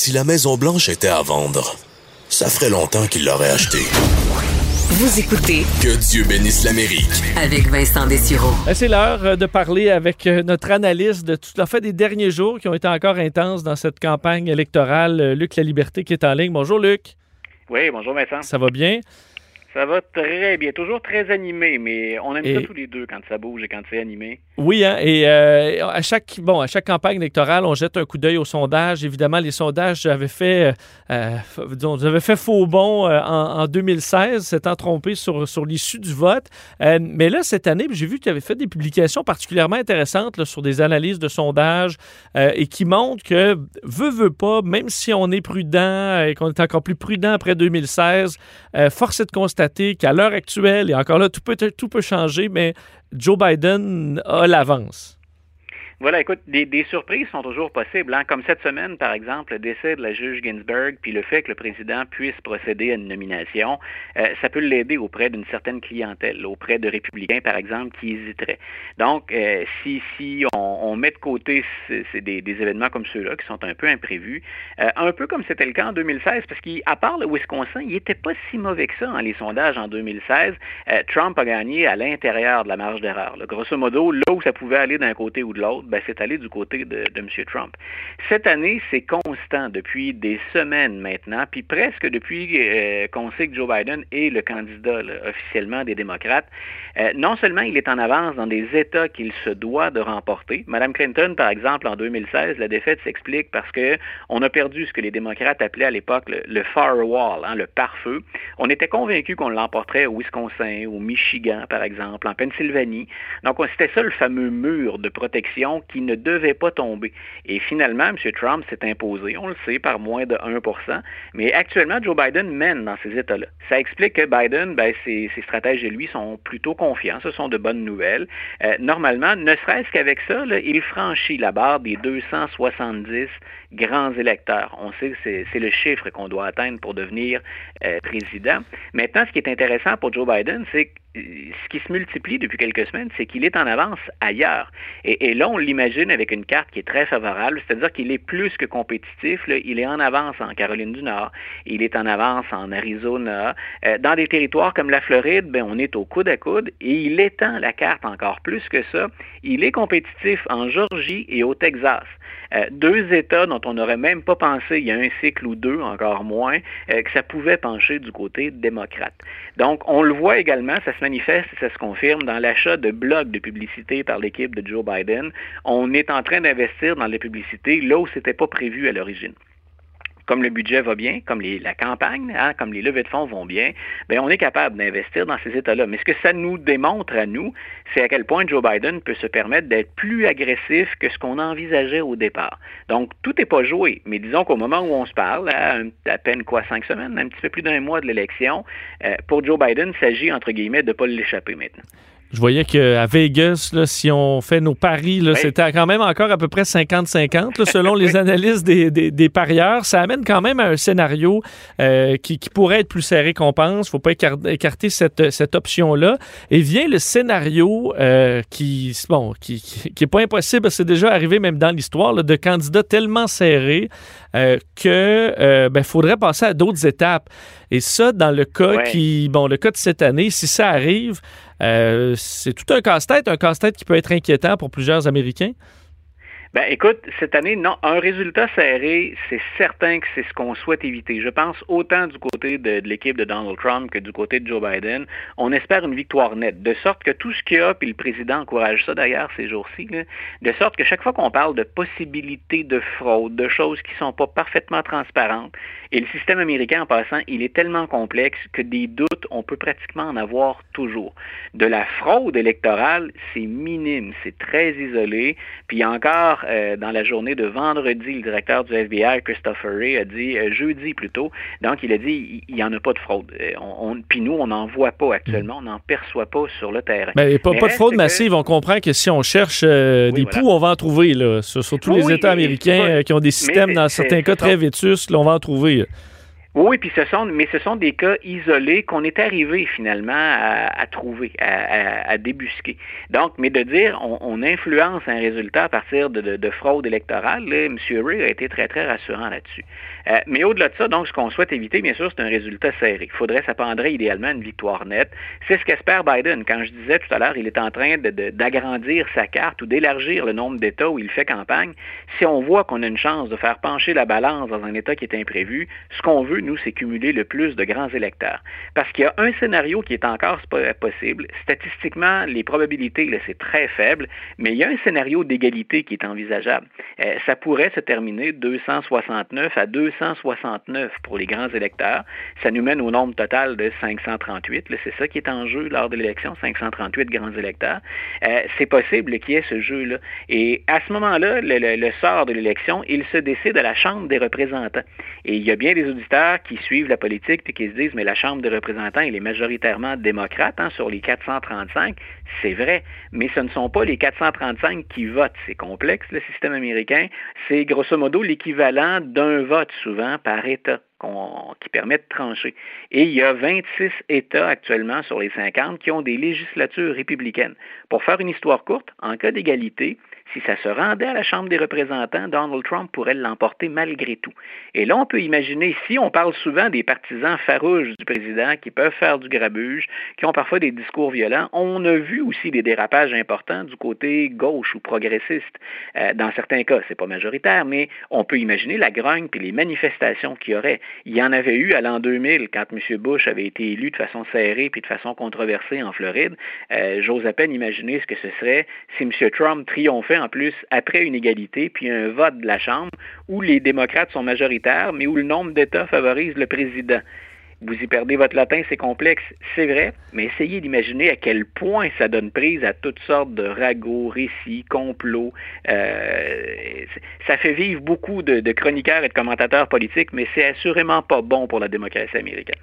Si la Maison Blanche était à vendre, ça ferait longtemps qu'il l'aurait achetée. Vous écoutez Que Dieu bénisse l'Amérique. avec Vincent Dessureau. Ben, C'est l'heure euh, de parler avec euh, notre analyste de tout fait des derniers jours qui ont été encore intenses dans cette campagne électorale, euh, Luc La Liberté, qui est en ligne. Bonjour Luc, Oui, bonjour Vincent. ça va bien? Ça va très bien, toujours très animé, mais on aime Et- ça tous les deux quand ça bouge et quand c'est animé. Oui, hein, et euh, à chaque bon, à chaque campagne électorale, on jette un coup d'œil aux sondages. Évidemment, les sondages avaient fait, euh, f- disons, avaient fait faux bond euh, en, en 2016, s'étant trompé sur, sur l'issue du vote. Euh, mais là, cette année, j'ai vu que tu avais fait des publications particulièrement intéressantes là, sur des analyses de sondages euh, et qui montrent que, veut, veut pas, même si on est prudent et qu'on est encore plus prudent après 2016, euh, force est de constater qu'à l'heure actuelle, et encore là, tout peut, tout peut changer, mais Joe Biden a l'avance. Voilà, écoute, des, des surprises sont toujours possibles. hein. Comme cette semaine, par exemple, le décès de la juge Ginsburg, puis le fait que le président puisse procéder à une nomination, euh, ça peut l'aider auprès d'une certaine clientèle, auprès de républicains, par exemple, qui hésiteraient. Donc, euh, si, si on, on met de côté des, des événements comme ceux-là, qui sont un peu imprévus, euh, un peu comme c'était le cas en 2016, parce qu'à part le Wisconsin, il n'était pas si mauvais que ça, hein, les sondages en 2016. Euh, Trump a gagné à l'intérieur de la marge d'erreur. Grosso modo, là où ça pouvait aller d'un côté ou de l'autre, ben, c'est allé du côté de, M. Trump. Cette année, c'est constant depuis des semaines maintenant, puis presque depuis euh, qu'on sait que Joe Biden est le candidat officiellement des démocrates. Euh, non seulement il est en avance dans des États qu'il se doit de remporter. Madame Clinton, par exemple, en 2016, la défaite s'explique parce que on a perdu ce que les démocrates appelaient à l'époque le, firewall, hein, le pare-feu. On était convaincus qu'on l'emporterait au Wisconsin, au Michigan, par exemple, en Pennsylvanie. Donc, on- c'était ça le fameux mur de protection qui ne devait pas tomber. Et finalement, M. Trump s'est imposé, on le sait, par moins de 1% Mais actuellement, Joe Biden mène dans ces États-là. Ça explique que Biden, ben, ses, ses stratèges et lui sont plutôt confiants. Ce sont de bonnes nouvelles. Euh, normalement, ne serait-ce qu'avec ça, il franchit la barre des 270 grands électeurs. On sait que c'est le chiffre qu'on doit atteindre pour devenir euh, président. Maintenant, ce qui est intéressant pour Joe Biden, c'est que ce qui se multiplie depuis quelques semaines, c'est qu'il est en avance ailleurs. Et, là, on l'imagine avec une carte qui est très favorable, c'est-à-dire qu'il est plus que compétitif. Il est en avance en Caroline du Nord, il est en avance en Arizona. Euh, dans des territoires comme la Floride, ben, on est au coude à coude et il étend la carte encore plus que ça. Il est compétitif en Georgie et au Texas. Euh, deux États dont on n'aurait même pas pensé il y a un cycle ou deux, encore moins, euh, que ça pouvait pencher du côté démocrate. Donc, on le voit également, ça se manifeste et ça se confirme dans l'achat de blocs de publicité par l'équipe de Joe Biden. On est en train d'investir dans les publicités là où ce n'était pas prévu à l'origine comme le budget va bien, comme la campagne, hein, comme les levées de fonds vont bien, ben on est capable d'investir dans ces États-là. Mais ce que ça nous démontre à nous, c'est à quel point Joe Biden peut se permettre d'être plus agressif que ce qu'on envisageait au départ. Donc, tout n'est pas joué. Mais disons qu'au moment où on se parle, à peine quoi, cinq semaines, un petit peu plus d'un mois de l'élection, euh, pour Joe Biden, il s'agit, entre guillemets, de ne pas l'échapper maintenant. Je voyais qu'à Vegas, là, si on fait nos paris, Oui. c'était quand même encore à peu près 50-50, là, selon les analyses des, des- des parieurs. Ça amène quand même à un scénario euh, qui, qui pourrait être plus serré qu'on pense. faut pas écar- écarter cette, cette option-là. Et vient le scénario euh, qui, bon, qui, qui, qui est pas impossible, c'est déjà arrivé même dans l'histoire, là, de candidats tellement serrés euh, que euh, ben, faudrait passer à d'autres étapes. Et ça, dans le cas Ouais. qui, bon, le cas de cette année, si ça arrive, euh, c'est tout un casse-tête, un casse-tête qui peut être inquiétant pour plusieurs Américains. Ben, écoute, cette année, non, un résultat serré, c'est certain que c'est ce qu'on souhaite éviter. Je pense autant du côté de, de l'équipe de Donald Trump que du côté de Joe Biden. On espère une victoire nette, de sorte que tout ce qu'il y a, puis le président encourage ça d'ailleurs ces jours-ci, de sorte que chaque fois qu'on parle de possibilités de fraude, de choses qui sont pas parfaitement transparentes, et le système américain en passant, il est tellement complexe que des doutes, on peut pratiquement en avoir toujours. De la fraude électorale, c'est minime, c'est très isolé. Puis encore, euh, dans la journée de vendredi, le directeur du FBI, Christopher Wray, a dit, euh, jeudi plutôt, donc il a dit, il n'y en a pas de fraude. Euh, on, on- puis nous, on n'en voit pas actuellement, on n'en perçoit pas sur le terrain. Ben, pas, Mais pas de fraude que- massive. On comprend que si on cherche euh, Oui, des voilà. poux, on va en trouver. Là, sur, sur tous Oui, les États américains qui ont des systèmes, dans certains cas très vétustes, on va en trouver. Oui, puis ce sont, mais ce sont des cas isolés qu'on est arrivé finalement à, trouver, à, débusquer. Donc, mais de dire on, influence un résultat à partir de, fraude électorale, M. Ray a été très, très rassurant là-dessus. Euh, mais au-delà de ça, donc, ce qu'on souhaite éviter, bien sûr, c'est un résultat serré. Il faudrait, ça prendrait idéalement une victoire nette. C'est ce qu'espère Biden. Quand je disais tout à l'heure, il est en train d'agrandir sa carte ou d'élargir le nombre d'États où il fait campagne. Si on voit qu'on a une chance de faire pencher la balance dans un État qui est imprévu, ce qu'on veut, nous, c'est cumuler le plus de grands électeurs. Parce qu'il y a un scénario qui est encore possible. Statistiquement, les probabilités, c'est très faible, mais il y a un scénario d'égalité qui est envisageable. Euh, ça pourrait se terminer 269 à 269 pour les grands électeurs. Ça nous mène au nombre total de 538. C'est ça qui est en jeu lors de l'élection, 538 grands électeurs. Euh, c'est possible qu'il y ait ce jeu-là. Et à ce moment-là, le, le sort de l'élection, il se décide à la Chambre des représentants. Et il y a bien des auditeurs qui suivent la politique et qui se disent, mais la Chambre des représentants, elle est majoritairement démocrate hein, sur les 435. C'est vrai, mais ce ne sont pas les 435 qui votent. C'est complexe, le système américain. C'est grosso modo l'équivalent d'un vote souvent par État qui permet de trancher. Et il y a 26 États actuellement sur les 50 qui ont des législatures républicaines. Pour faire une histoire courte, en cas d'égalité, si ça se rendait à la Chambre des représentants, Donald Trump pourrait l'emporter malgré tout. Et là, on peut imaginer, si on parle souvent des partisans farouches du président qui peuvent faire du grabuge, qui ont parfois des discours violents, on a vu aussi des dérapages importants du côté gauche ou progressiste. Euh, dans certains cas, c'est pas majoritaire, mais on peut imaginer la grogne puis les manifestations qu'il y aurait. Il y en avait eu à l'an 2000 quand M. Bush avait été élu de façon serrée puis de façon controversée en Floride. Euh, j'ose à peine imaginer ce que ce serait si M. Trump triomphait en plus après une égalité, puis un vote de la Chambre où les démocrates sont majoritaires, mais où le nombre d'États favorise le président. Vous y perdez votre latin, c'est complexe, c'est vrai, mais essayez d'imaginer à quel point ça donne prise à toutes sortes de ragots, récits, complots. Euh, ça fait vivre beaucoup de, de chroniqueurs et de commentateurs politiques, mais c'est assurément pas bon pour la démocratie américaine.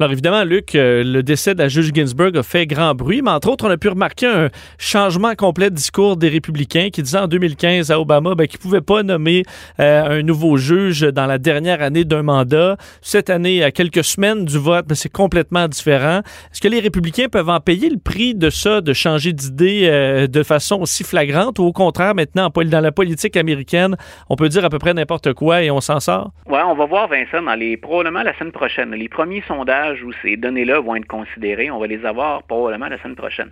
Alors évidemment, Luc, euh, le décès de la juge Ginsburg a fait grand bruit, mais entre autres, on a pu remarquer un changement complet de discours des républicains qui disaient en 2015 à Obama ben, qu'ils ne pouvaient pas nommer euh, un nouveau juge dans la dernière année d'un mandat. Cette année, à quelques semaines du vote, ben, c'est complètement différent. Est-ce que les républicains peuvent en payer le prix de ça, de changer d'idée euh, de façon aussi flagrante, ou au contraire, maintenant, dans la politique américaine, on peut dire à peu près n'importe quoi et on s'en sort? Oui, on va voir, Vincent, dans les, probablement la semaine prochaine. Les premiers sondages où ces données-là vont être considérées. On va les avoir probablement la semaine prochaine.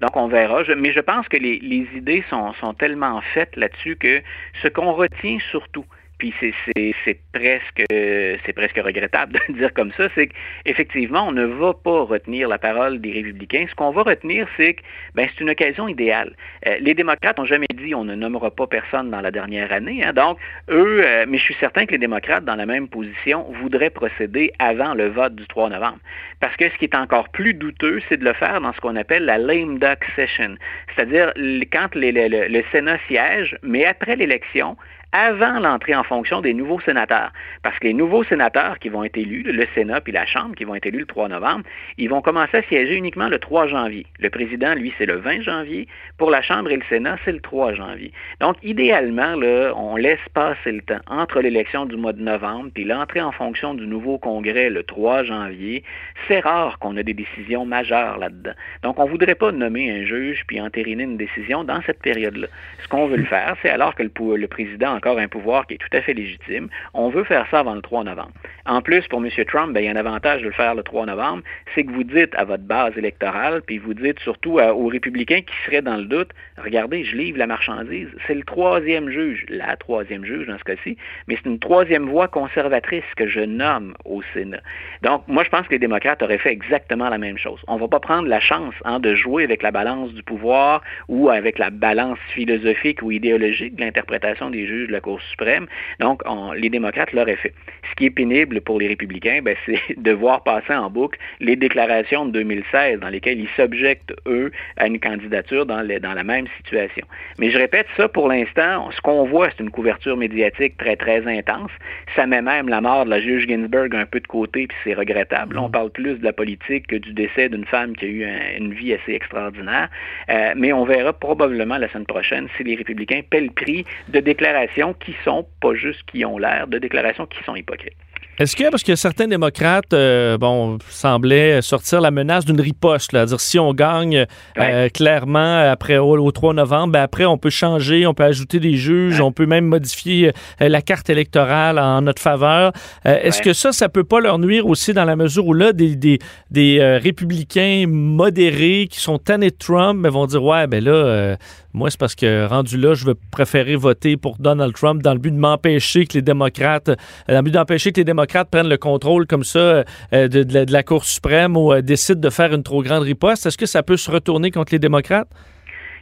Donc, on verra. mais je pense que les, idées sont, tellement faites là-dessus que ce qu'on retient surtout, puis c'est presque c'est presque regrettable de le dire comme ça, c'est qu'effectivement, on ne va pas retenir la parole des républicains. Ce qu'on va retenir, c'est que ben, c'est une occasion idéale. Euh, les démocrates n'ont jamais dit on ne nommera pas personne dans la dernière année. Hein. donc, eux, euh, mais je suis certain que les démocrates, dans la même position, voudraient procéder avant le vote du 3 novembre. Parce que ce qui est encore plus douteux, c'est de le faire dans ce qu'on appelle la lame duck session. C'est-à-dire quand le Sénat siège, mais après l'élection, avant l'entrée en fonction des nouveaux sénateurs. Parce que les nouveaux sénateurs qui vont être élus, le Sénat puis la Chambre qui vont être élus le 3 novembre, ils vont commencer à siéger uniquement le 3 janvier. Le président, lui, c'est le 20 janvier. Pour la Chambre et le Sénat, c'est le 3 janvier. Donc, idéalement, on laisse passer le temps entre l'élection du mois de novembre puis l'entrée en fonction du nouveau Congrès le 3 janvier. C'est rare qu'on ait des décisions majeures là-dedans. Donc, on ne voudrait pas nommer un juge puis entériner une décision dans cette période-là. Ce qu'on veut le faire, c'est alors que le président encore un pouvoir qui est tout à fait légitime. On veut faire ça avant le 3 novembre. En plus, pour M. Trump, ben, il y a un avantage de le faire le 3 novembre, c'est que vous dites à votre base électorale, puis vous dites surtout aux républicains qui seraient dans le doute, regardez, je livre la marchandise. C'est le troisième juge, la troisième juge dans ce cas-ci, mais c'est une troisième voie conservatrice que je nomme au Sénat. Donc, moi, je pense que les démocrates auraient fait exactement la même chose. On ne va pas prendre la chance hein, de jouer avec la balance du pouvoir ou avec la balance philosophique ou idéologique de l'interprétation des juges de la Cour suprême. Donc, les démocrates l'auraient fait. Ce qui est pénible pour les républicains, ben, c'est de voir passer en boucle les déclarations de 2016 dans lesquelles ils s'objectent, eux, à une candidature dans, dans la même situation. Mais je répète, ça, pour l'instant, ce qu'on voit, c'est une couverture médiatique très, très intense. Ça met même la mort de la juge Ginsburg un peu de côté, puis c'est regrettable. On parle plus de la politique que du décès d'une femme qui a eu une vie assez extraordinaire. Euh, mais on verra probablement la semaine prochaine si les républicains paient le prix de déclarations qui sont, pas juste qui ont l'air, de déclarations qui sont hypocrites. Est-ce que, parce que certains démocrates, euh, bon, semblaient sortir la menace d'une riposte, là, dire si on gagne euh, clairement après au, 3 novembre, ben après on peut changer, on peut ajouter des juges, on peut même modifier euh, la carte électorale en notre faveur. Est-ce que ça, ça peut pas leur nuire aussi dans la mesure où là, des, des, des républicains modérés qui sont tannés de Trump, mais ben, vont dire ouais, ben là, moi, c'est parce que rendu là, je vais préférer voter pour Donald Trump dans le but de m'empêcher que les démocrates, dans le but d'empêcher que les démocrates prennent le contrôle comme ça euh, de, la, Cour suprême ou euh, décident de faire une trop grande riposte. Est-ce que ça peut se retourner contre les démocrates?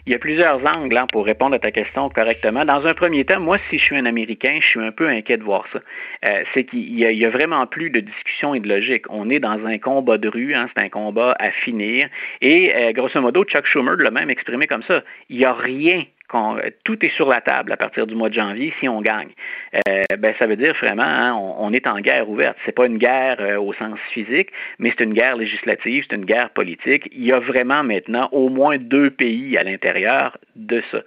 Il y a plusieurs angles hein, pour répondre à ta question correctement. Dans un premier temps, moi, si je suis un Américain, je suis un peu inquiet de voir ça. Euh, c'est qu'il y, a vraiment plus de discussion et de logique. On est dans un combat de rue, hein, c'est un combat à finir. Et euh, grosso modo, Chuck Schumer l'a même exprimé comme ça. Il n'y a rien tout est sur la table à partir du mois de janvier si on gagne. Euh, ben, ça veut dire vraiment, hein, on, est en guerre ouverte. C'est pas une guerre euh, au sens physique, mais c'est une guerre législative, c'est une guerre politique. Il y a vraiment maintenant au moins deux pays à l'intérieur de ça.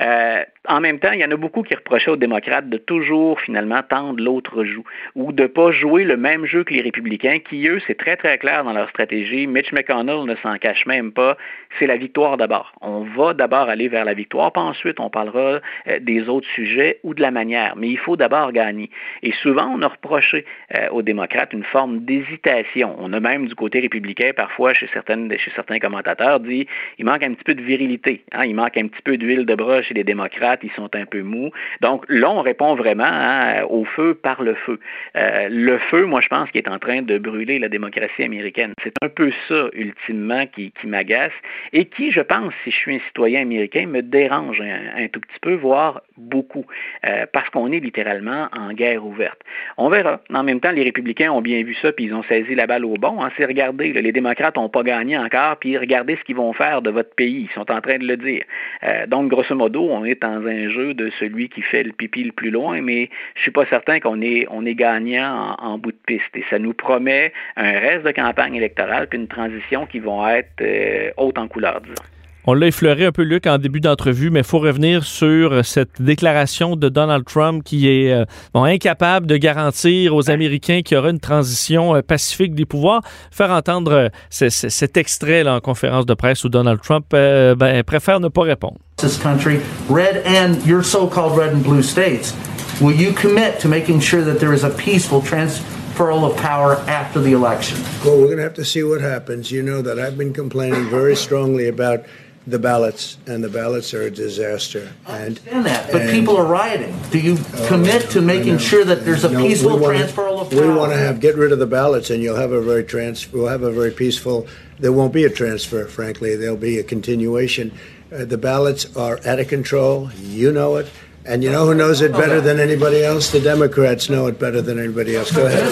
Euh, en même temps, il y en a beaucoup qui reprochaient aux démocrates de toujours finalement tendre l'autre joue ou de ne pas jouer le même jeu que les républicains qui, eux, c'est très très clair dans leur stratégie. Mitch McConnell ne s'en cache même pas. C'est la victoire d'abord. On va d'abord aller vers la victoire, puis ensuite on parlera euh, des autres sujets ou de la manière. Mais il faut d'abord gagner. Et souvent, on a reproché euh, aux démocrates une forme d'hésitation. On a même du côté républicain, parfois, chez, certains commentateurs, dit il manque un petit peu de virilité. Hein? Il manque un petit peu d'huile de bras chez les démocrates ils sont un peu mous. Donc là, on répond vraiment hein, au feu par le feu. Euh, le feu, moi, je pense qu'il est en train de brûler la démocratie américaine. C'est un peu ça, ultimement, qui, m'agace et qui, je pense, si je suis un citoyen américain, me dérange un, tout petit peu, voire beaucoup, euh, parce qu'on est littéralement en guerre ouverte. On verra. En même temps, les républicains ont bien vu ça, puis ils ont saisi la balle au bon. Hein. C'est regardez, les démocrates n'ont pas gagné encore, puis regardez ce qu'ils vont faire de votre pays. Ils sont en train de le dire. Euh, donc, grosso modo, on est en un jeu de celui qui fait le pipi le plus loin, mais je suis pas certain qu'on est, on est gagnant en, bout de piste. Et ça nous promet un reste de campagne électorale puis une transition qui vont être euh, haute en couleur, disons. On l'a effleuré un peu, Luc, en début d'entrevue, mais il faut revenir sur cette déclaration de Donald Trump qui est euh, incapable de garantir aux Américains qu'il y aura une transition euh, pacifique des pouvoirs. Faire entendre cet extrait là, en conférence de presse où Donald Trump ben, préfère ne pas répondre. this country, red and your so-called red and blue states. Will you commit to making sure that there is a peaceful transferal of power after the election? Well, we're going to have to see what happens. You know that I've been complaining very strongly about the ballots, and the ballots are a disaster. I understand that, but people are rioting. Do you oh, commit to making sure that there's a no, peaceful transfer of power? We want to have get rid of the ballots, and you'll have a very trans. We'll have a very peaceful. There won't be a transfer, frankly. There'll be a continuation uh, the ballots are out of control. You know it. And you know who knows it better than anybody else? The Democrats know it better than anybody else. Go ahead.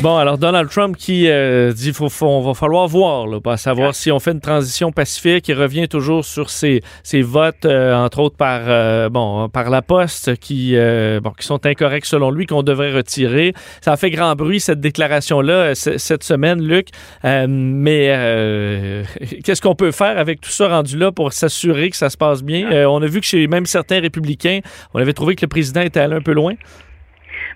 Bon, alors Donald Trump qui euh, dit qu'il va falloir voir, là, pour savoir si on fait une transition pacifique. Il revient toujours sur ses, ses votes, euh, entre autres par, euh, bon, par la poste, qui, bon, qui sont incorrects selon lui, qu'on devrait retirer. Ça a fait grand bruit, cette déclaration-là, cette semaine, Luc. mais qu'est-ce qu'on peut faire avec tout ça rendu là pour s'assurer que ça se passe bien? on a vu que chez même certains républicains, on avait trouvé que le président était allé un peu loin.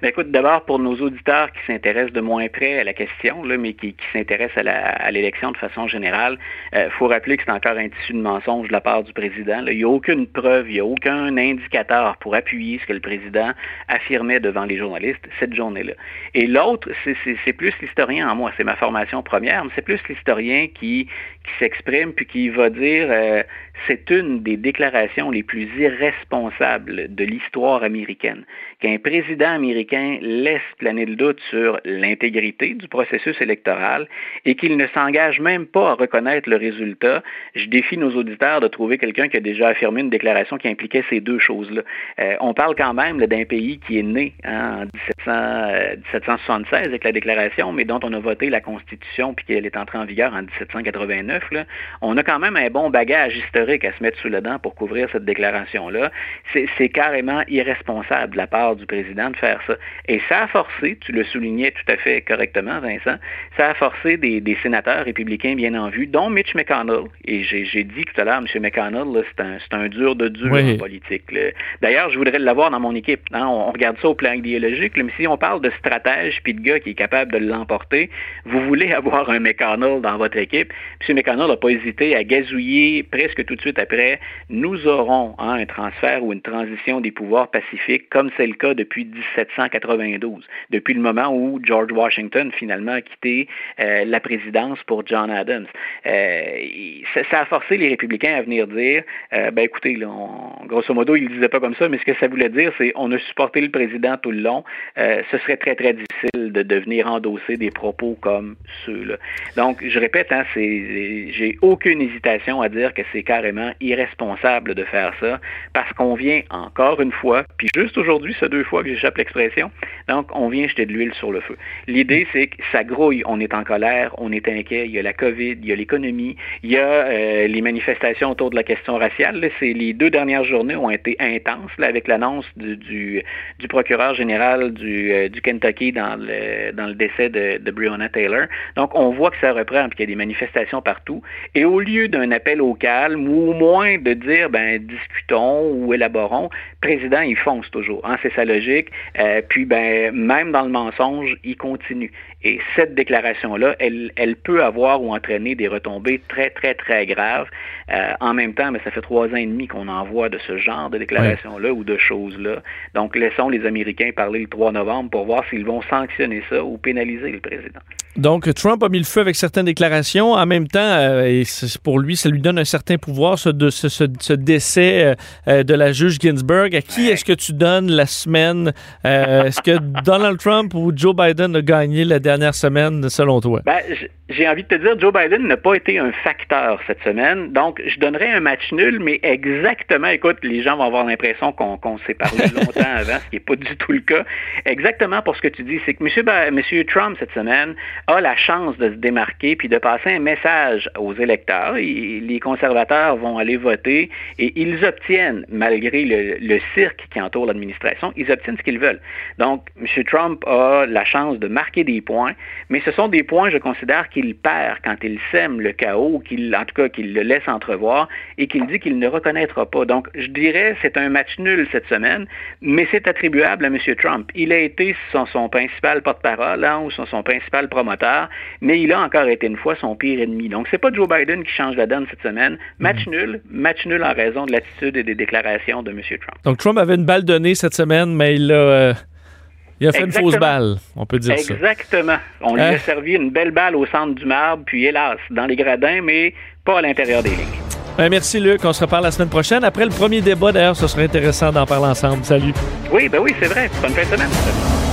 Ben écoute, d'abord pour nos auditeurs qui s'intéressent de moins près à la question, là, mais qui, s'intéressent à l'élection de façon générale, il euh, faut rappeler que c'est encore un tissu de mensonge de la part du président. Il n'y a aucune preuve, il n'y a aucun indicateur pour appuyer ce que le président affirmait devant les journalistes cette journée-là. Et l'autre, c'est plus l'historien en moi, c'est ma formation première, mais c'est plus l'historien qui, qui s'exprime puis qui va dire euh, c'est une des déclarations les plus irresponsables de l'histoire américaine. Qu'un président américain laisse planer le doute sur l'intégrité du processus électoral et qu'il ne s'engage même pas à reconnaître le résultat, je défie nos auditeurs de trouver quelqu'un qui a déjà affirmé une déclaration qui impliquait ces deux choses-là. Euh, on parle quand même d'un pays qui est né hein, en 1776 euh, avec la déclaration, mais dont on a voté la Constitution puis qu'elle est entrée en vigueur en 1789. On a quand même un bon bagage historique à se mettre sous le dent pour couvrir cette déclaration-là. C'est carrément irresponsable de la part du président de faire ça. Et ça a forcé, tu le soulignais tout à fait correctement, Vincent, ça a forcé des, sénateurs républicains bien en vue, dont Mitch McConnell. Et j'ai dit tout à l'heure, M. McConnell, c'est un, dur de dur en politique. D'ailleurs, je voudrais l'avoir dans mon équipe. Hein. On, regarde ça au plan idéologique, mais si on parle de stratège puis de gars qui est capable de l'emporter, vous voulez avoir un McConnell dans votre équipe. Ce McConnell n'a pas hésité à gazouiller presque tout de suite après. Nous aurons hein, un transfert ou une transition des pouvoirs pacifiques, comme c'est le cas depuis 1792, depuis le moment où George Washington finalement a quitté euh, la présidence pour John Adams. Euh, ça, a forcé les républicains à venir dire, euh, ben écoutez, grosso modo, ils ne disaient pas comme ça, mais ce que ça voulait dire, c'est on a supporté le président tout le long. ce serait très, très difficile de devenir endosser des propos comme ceux-là. Donc, je répète, hein, j'ai aucune hésitation à dire que c'est carrément irresponsable de faire ça parce qu'on vient encore une fois, puis juste aujourd'hui, deux fois que j'échappe l'expression, donc on vient jeter de l'huile sur le feu. L'idée, c'est que ça grouille, on est en colère, on est inquiet, il y a la COVID, il y a l'économie, il y a euh, les manifestations autour de la question raciale. C'est les deux dernières journées ont été intenses là, avec l'annonce du, procureur général du, euh, du Kentucky dans le, décès de, Breonna Taylor. Donc, on voit que ça reprend, puis qu'il y a des manifestations partout. Et au lieu d'un appel au calme, ou au moins de dire, ben, discutons ou élaborons, président, il fonce toujours. Hein, logique. Euh, puis, ben, même dans le mensonge, il continue. Et cette déclaration-là, elle, elle peut avoir ou entraîner des retombées très, très, très graves. Euh, en même temps, mais ça fait trois ans et demi qu'on envoie de ce genre de déclaration-là ou de choses-là. Donc, laissons les Américains parler le 3 novembre pour voir s'ils vont sanctionner ça ou pénaliser le président. Donc, Trump a mis le feu avec certaines déclarations. En même temps, euh, et pour lui, ça lui donne un certain pouvoir, ce, de, ce, ce, décès euh, de la juge Ginsburg. À qui est-ce que tu donnes la semaine? est-ce que Donald Trump ou Joe Biden a gagné la dernière selon toi? Ben, j'ai envie de te dire, Joe Biden n'a pas été un facteur cette semaine. Donc, je donnerais un match nul, mais exactement, écoute, les gens vont avoir l'impression qu'on s'est parlé longtemps avant, ce qui n'est pas du tout le cas. Exactement pour ce que tu dis, c'est que M. Trump, cette semaine, a la chance de se démarquer puis de passer un message aux électeurs. les conservateurs vont aller voter et ils obtiennent, malgré le, cirque qui entoure l'administration, ils obtiennent ce qu'ils veulent. Donc, M. Trump a la chance de marquer des points, mais ce sont des points, je considère, qu'il perd quand il sème le chaos, qu'il, en tout cas, qu'il le laisse entrevoir et qu'il dit qu'il ne reconnaîtra pas. Donc, je dirais, c'est un match nul cette semaine, mais c'est attribuable à M. Trump. Il a été son, son principal porte-parole hein, ou son, son, principal promoteur, mais il a encore été une fois son pire ennemi. Donc, c'est pas Joe Biden qui change la donne cette semaine. Match mhm. nul, match nul en raison de l'attitude et des déclarations de M. Trump. Donc, Trump avait une balle donnée cette semaine, mais il a... Euh, il a fait une fausse balle, on peut dire ça. Exactement. On lui a hein? servi une belle balle au centre du marbre, puis hélas, dans les gradins, mais pas à l'intérieur des lignes. Ben, merci Luc, on se reparle la semaine prochaine. Après le premier débat, d'ailleurs, ce serait intéressant d'en parler ensemble. Salut. Oui, ben oui, c'est vrai. Bonne fin de semaine.